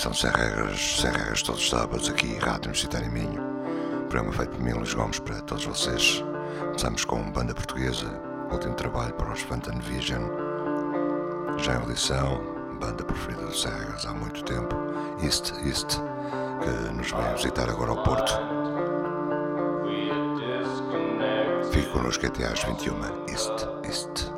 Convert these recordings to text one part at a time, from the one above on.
Emissão Sem Regras, Sem Regras todos os sábados aqui, Rádio Universitário Minho. Programa feito por mim, Luís Gomes, para todos vocês. Começamos com banda portuguesa, último trabalho para os Phantom Vision. Já em audição, banda preferida do Sem Regras há muito tempo, East East, que nos vem visitar agora ao Porto. Fique connosco até às 21, East East.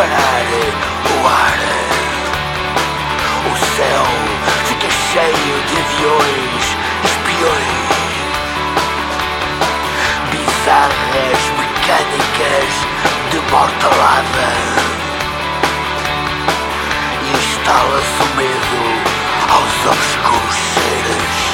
Parar o ar. O céu fica cheio de aviões, espiões, bizarras mecânicas de mortalada. Instala-se o medo aos obscuros seres.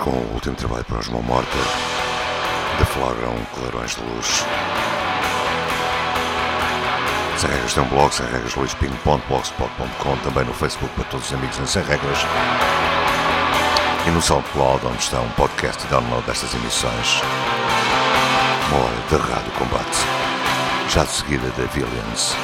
Com o último trabalho para os Mão Morta, deflagram clarões de luz. Sem regras tem um blog, sem regras luispinho.blogspot.com, também no Facebook para todos os amigos em Sem Regras. E no SoundCloud, onde está um podcast e download destas emissões. Uma hora de Rádio Combate. Já de seguida da Villains.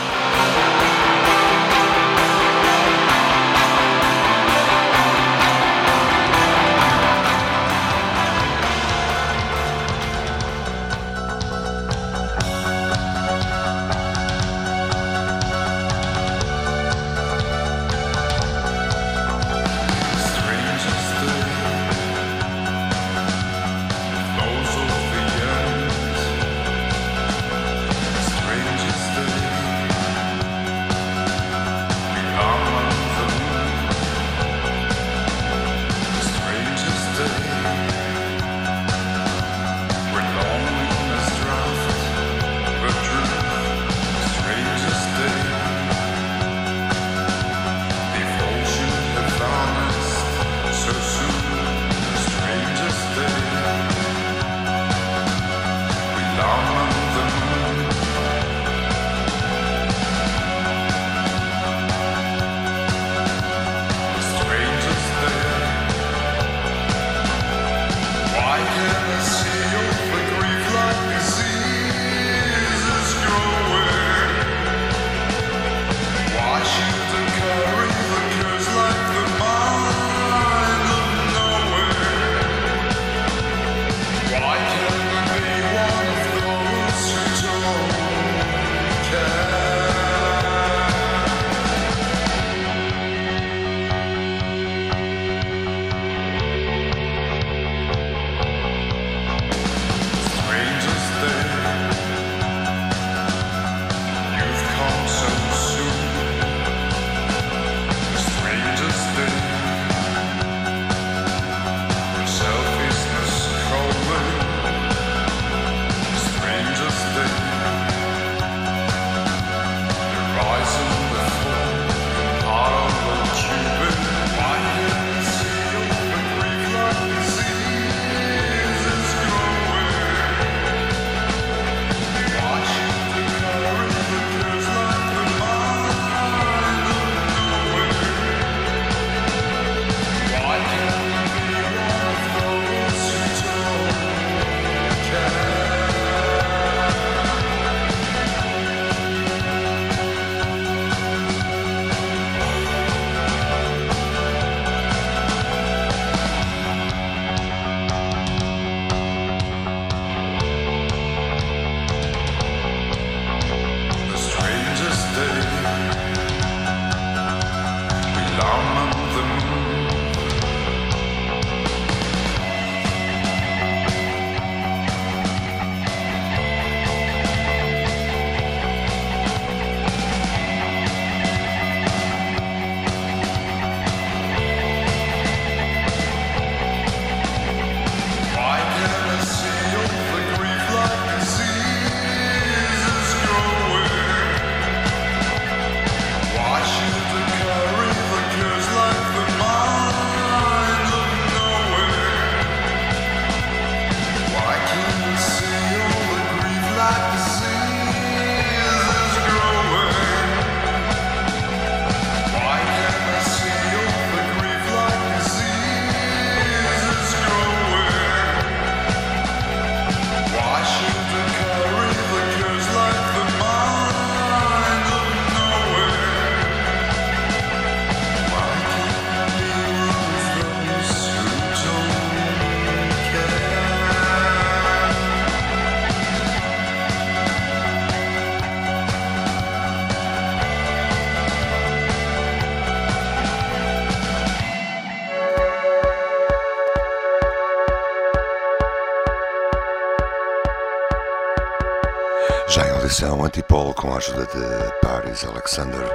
Audição, Antipolo com a ajuda de Paris Alexander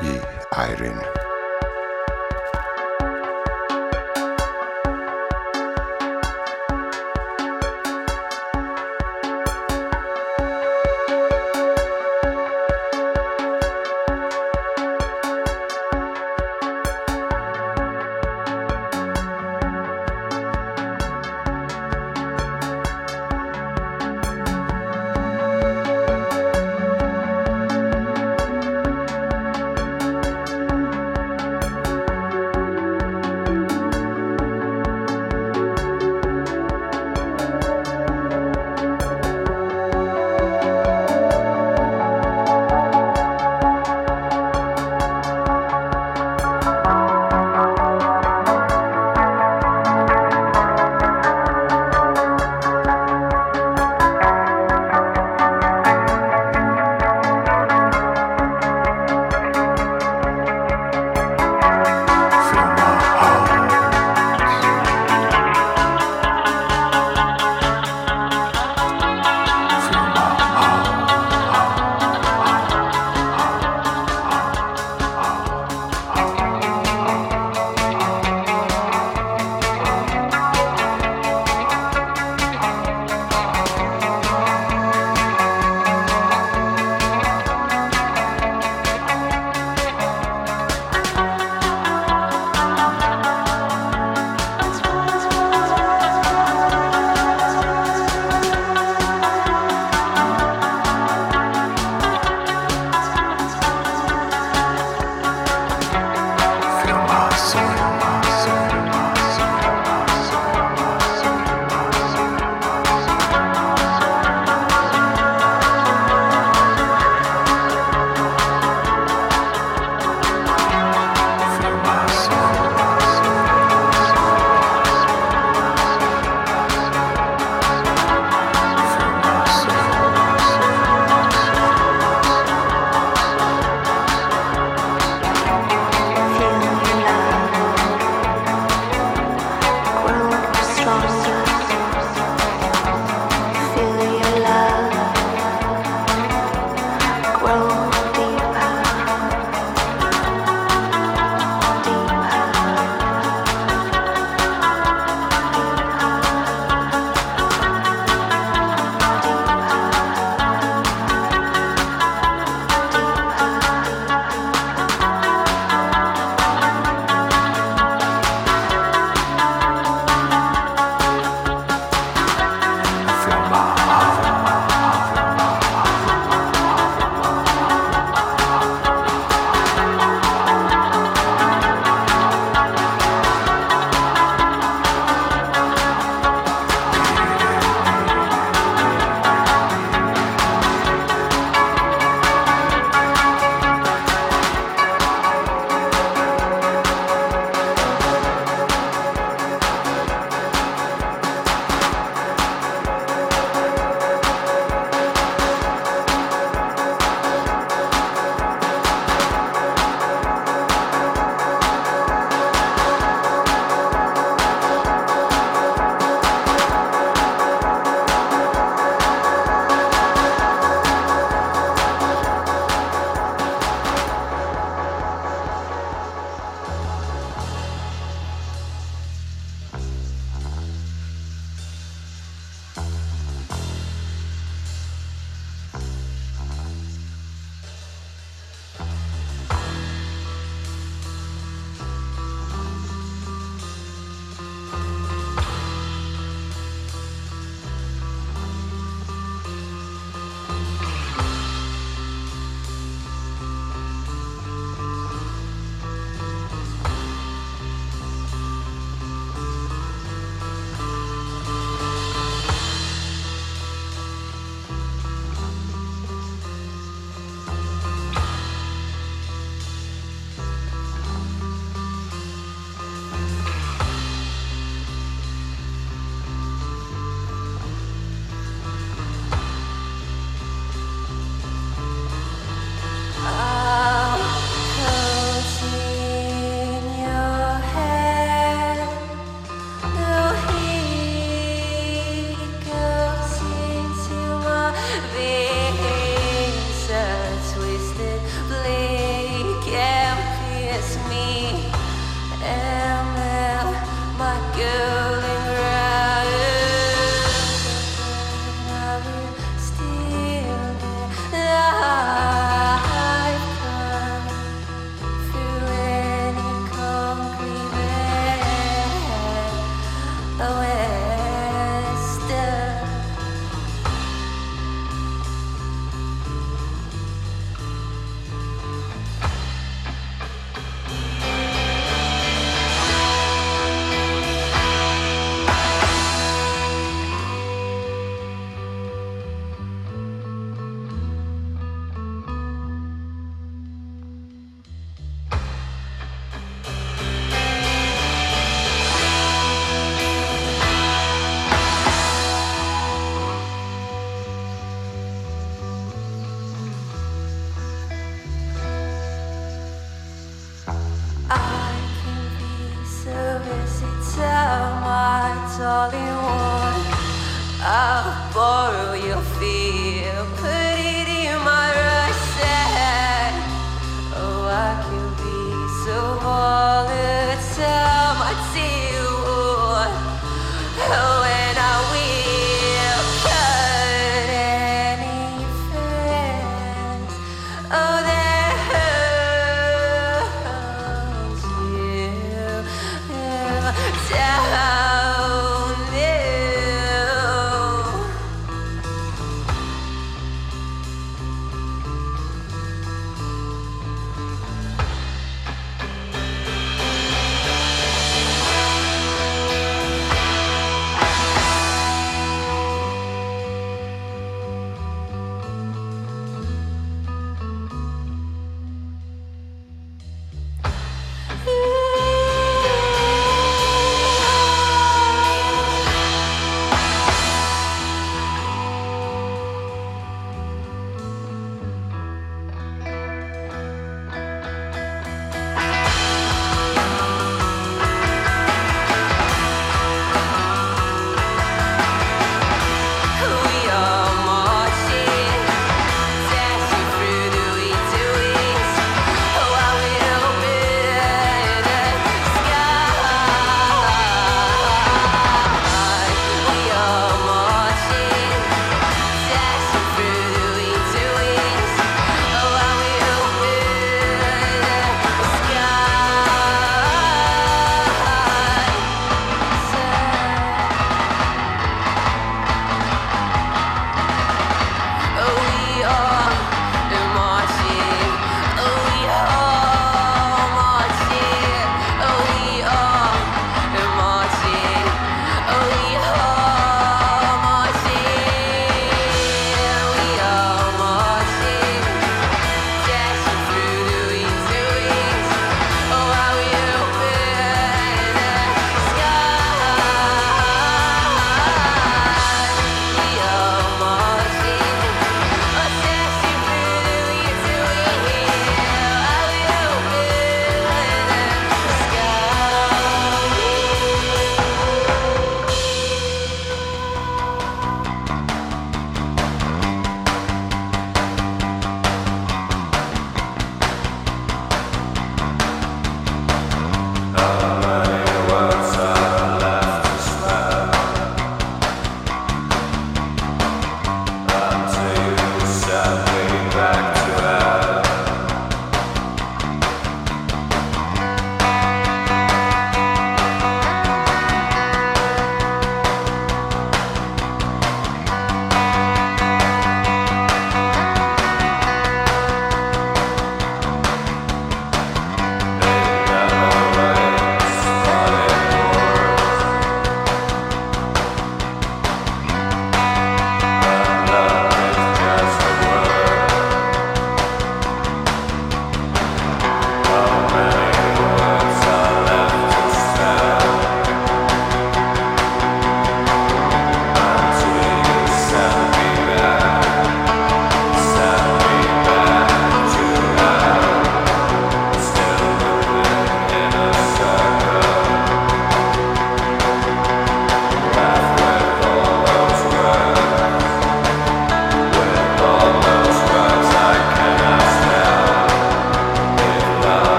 e Irene.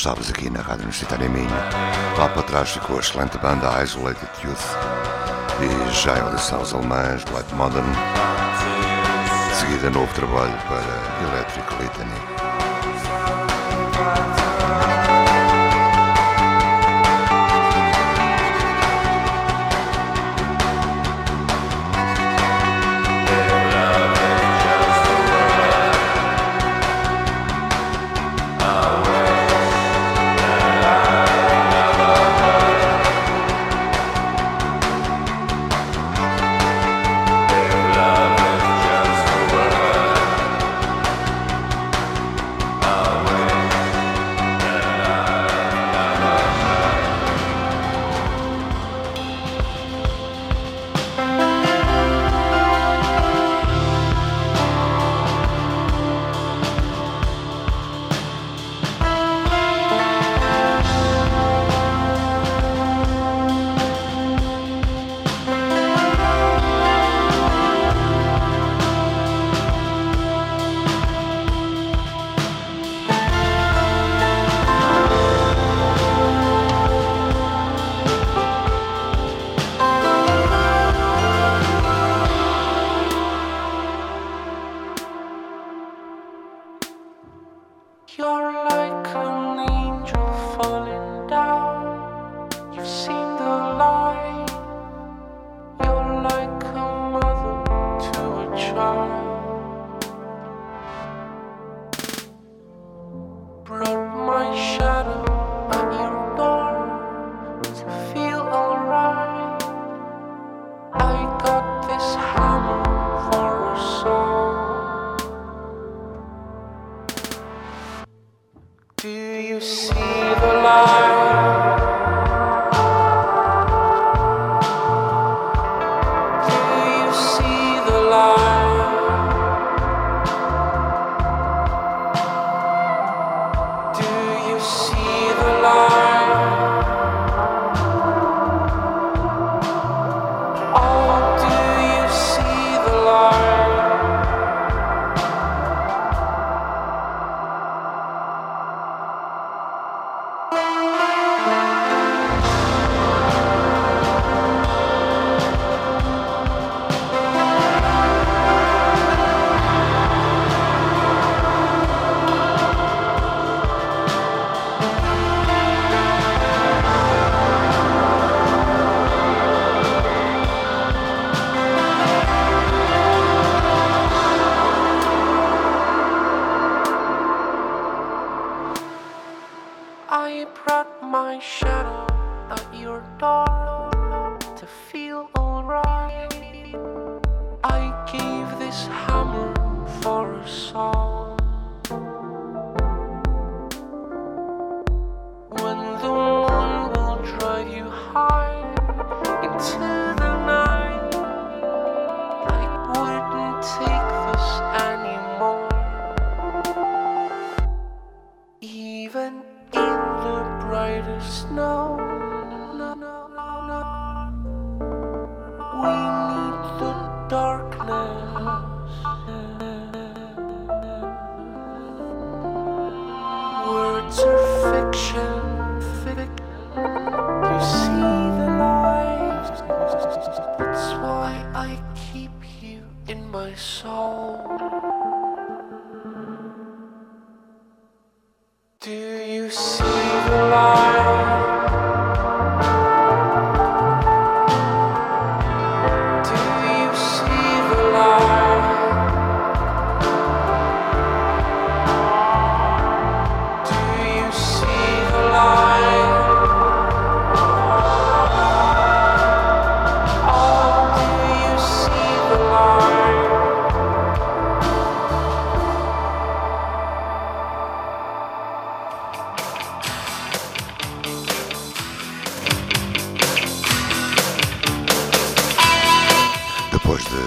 aos sábados aqui na Rádio Universitária Minho. Lá para trás ficou a excelente banda Isolated Youth e já é audição aos alemães, Light Modern. De seguida, novo trabalho para Electric Litany.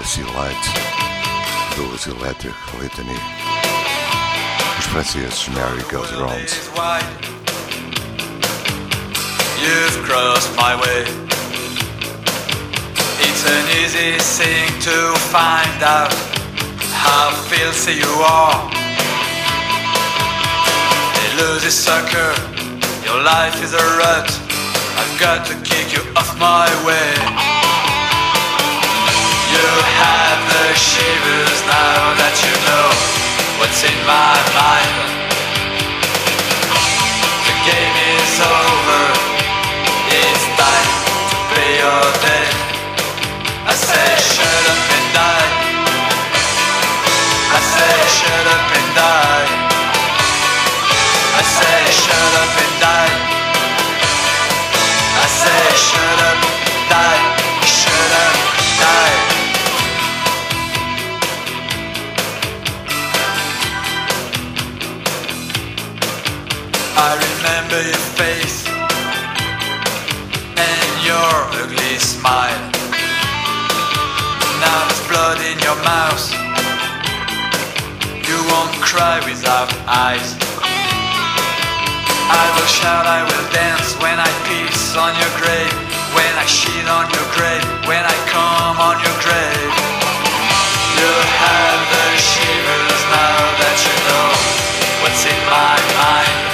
Sea Light, dos Electric Litany, os franceses Mary Goes Round. You've crossed my way. It's an easy thing to find out how filthy you are. They A lousy sucker, your life is a rut. I've got to kick you off my way. You have the shivers now that you know what's in my mind. The game is over. It's time to pay your. I say shut up and die. I say shut up and die. I say shut up and die. I say shut up, die, shut up, die. I remember your face and your ugly smile. Now there's blood in your mouth. You won't cry without eyes. I will shout, I will dance when I piss on your grave, when I shit on your grave, when I come on your grave. You have the shivers now that you know what's in my mind.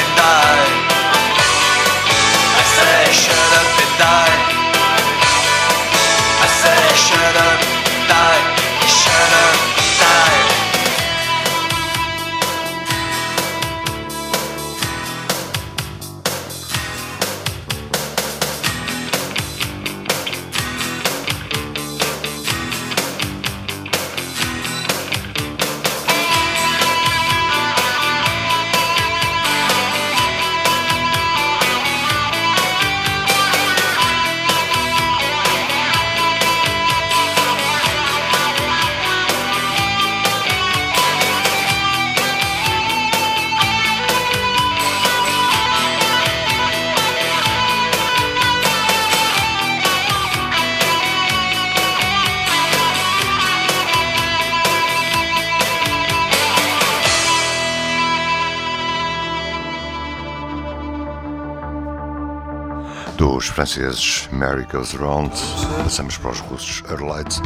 franceses Mary Goes Round, passamos para os russos Earlight.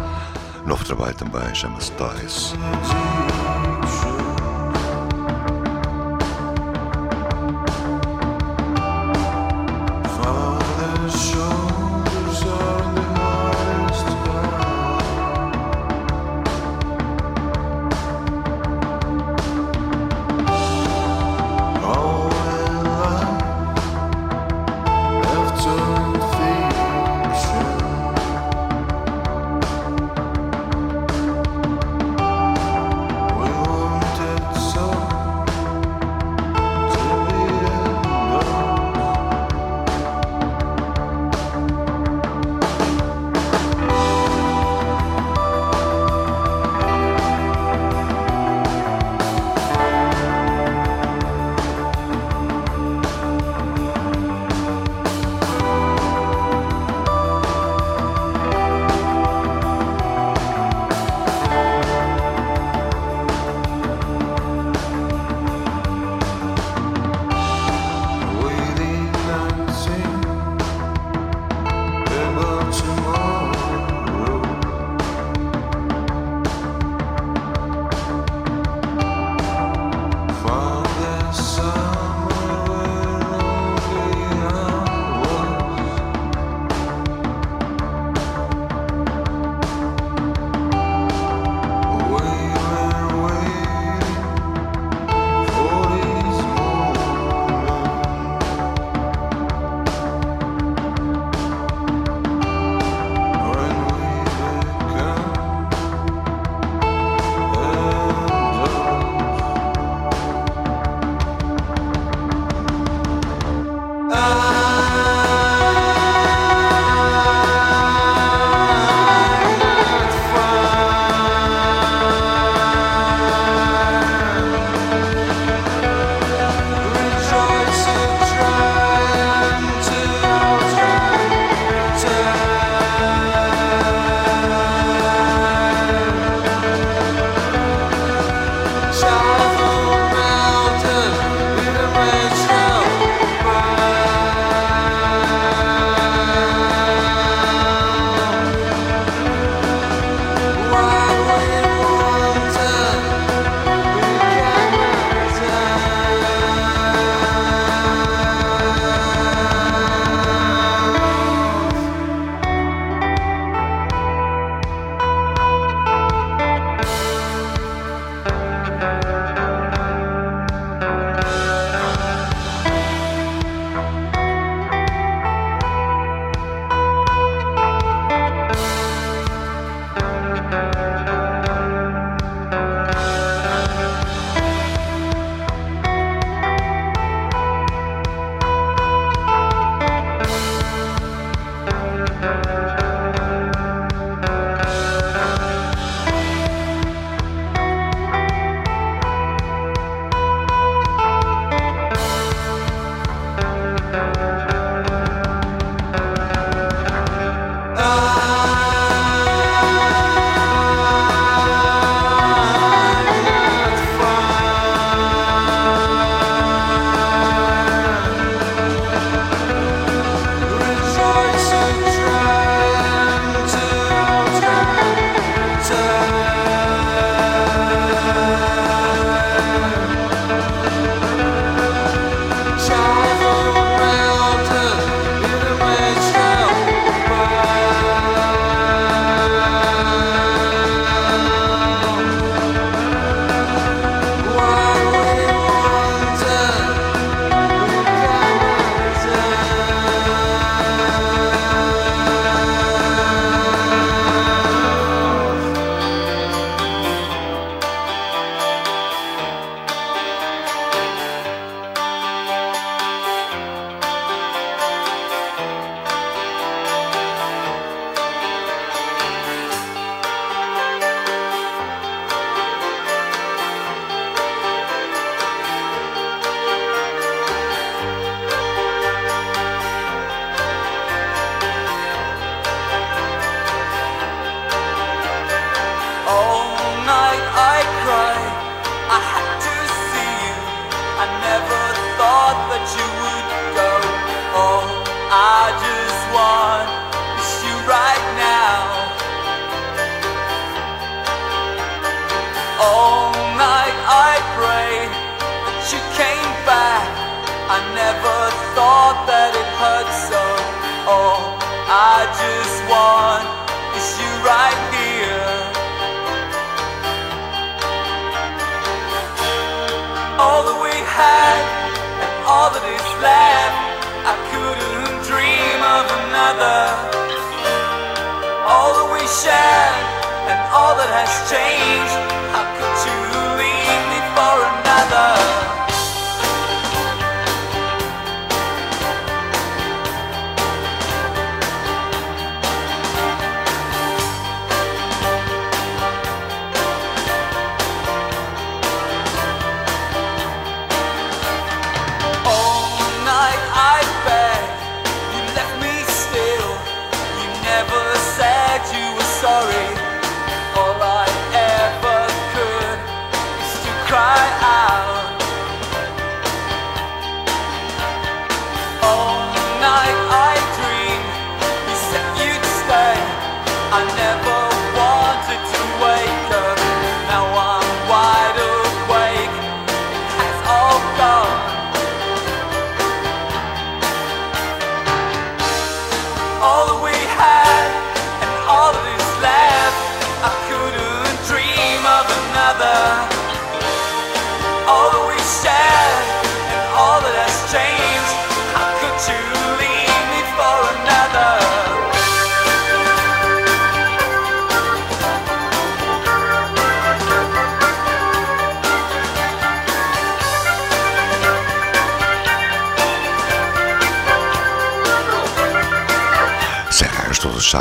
Novo trabalho também chama-se Ties.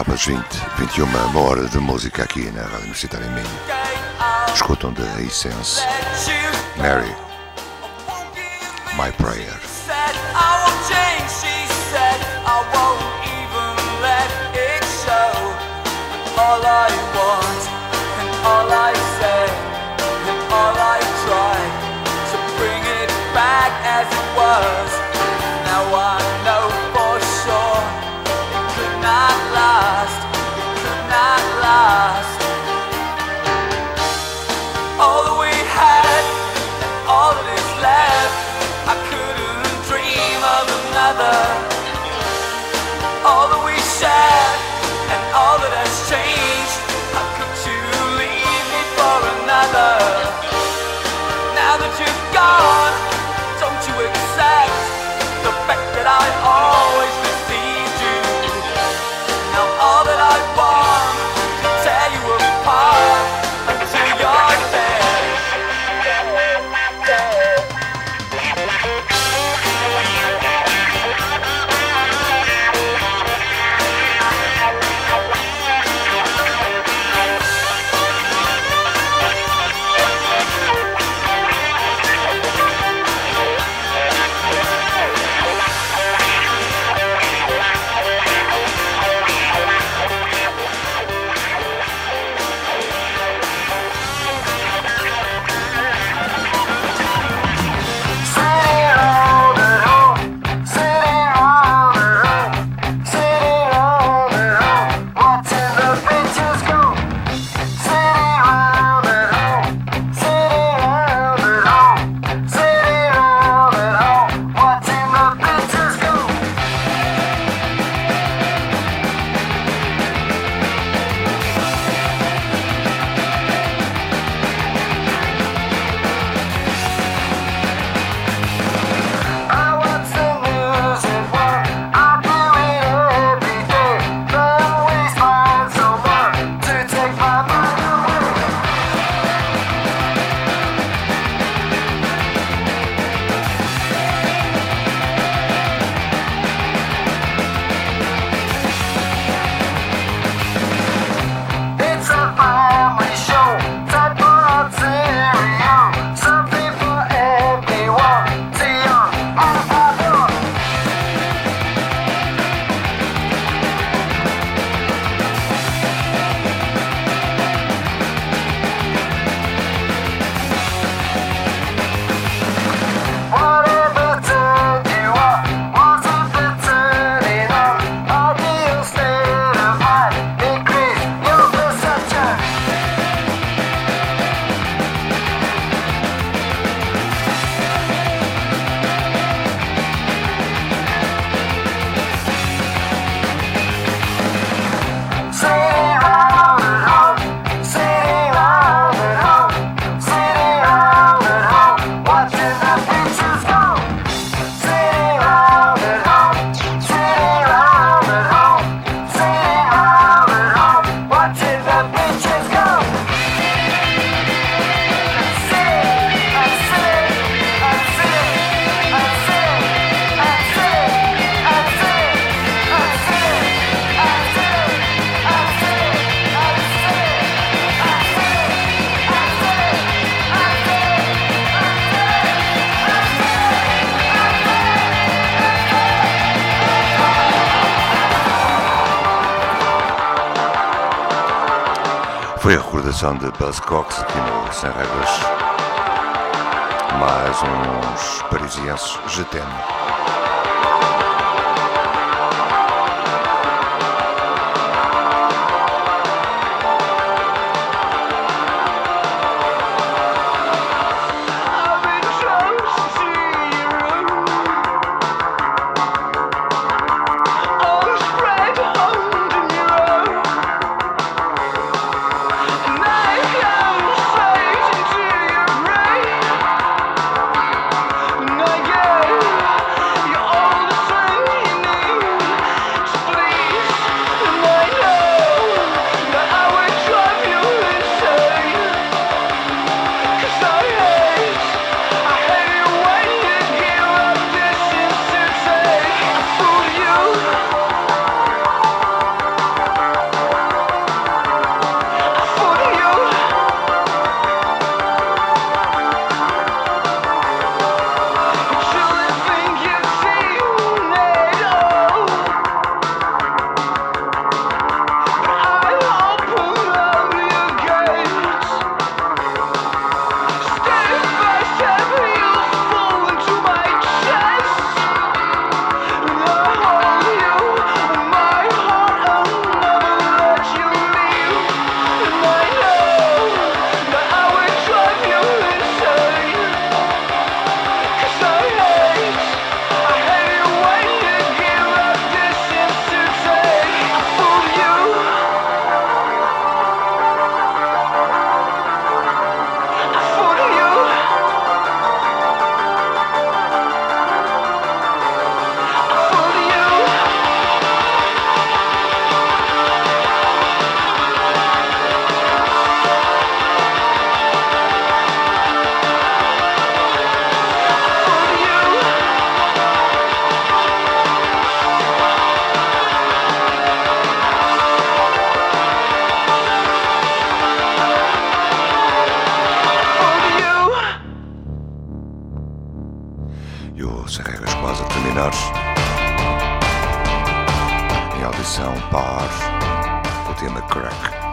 sábado às 20, 21, uma hora de música aqui na Rádio Universitária Minho. Escutam da Essence, Mary, My Prayer. now I know for sure it could not lie. lost. All that we had, and all that is left, I couldn't dream of another. All that we shared, and all that has changed, how could you leave me for another? Now that you've gone. são de Buzzcocks Cox aqui no Sem Regras. Mais uns parisienses GTM. menores e audição par, o tema crack.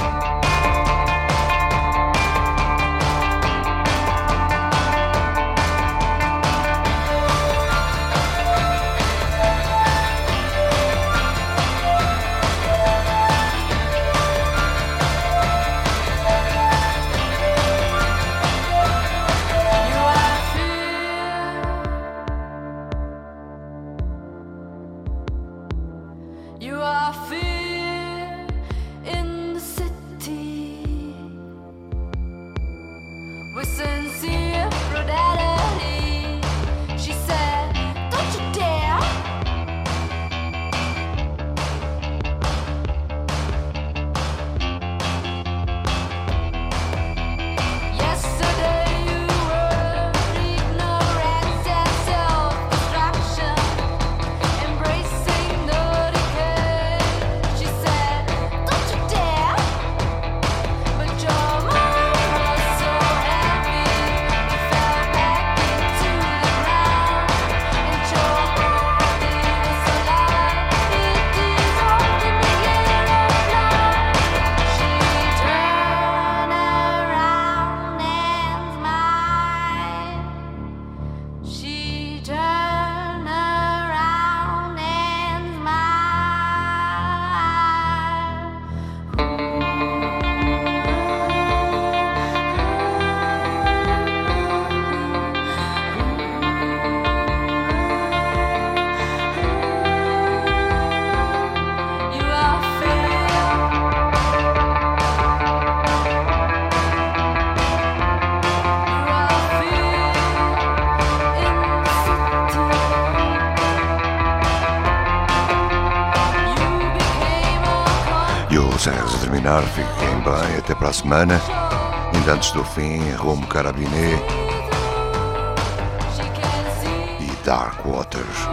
Claro, fiquem bem, até para a semana. Ainda antes do fim, Rumo Carabiné e Dark Waters.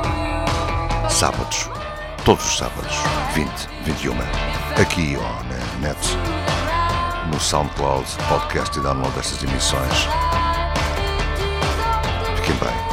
Sábados, todos os sábados, 20, 21, aqui ó, na net, no SoundCloud, podcast e download dessas emissões. Fiquem bem.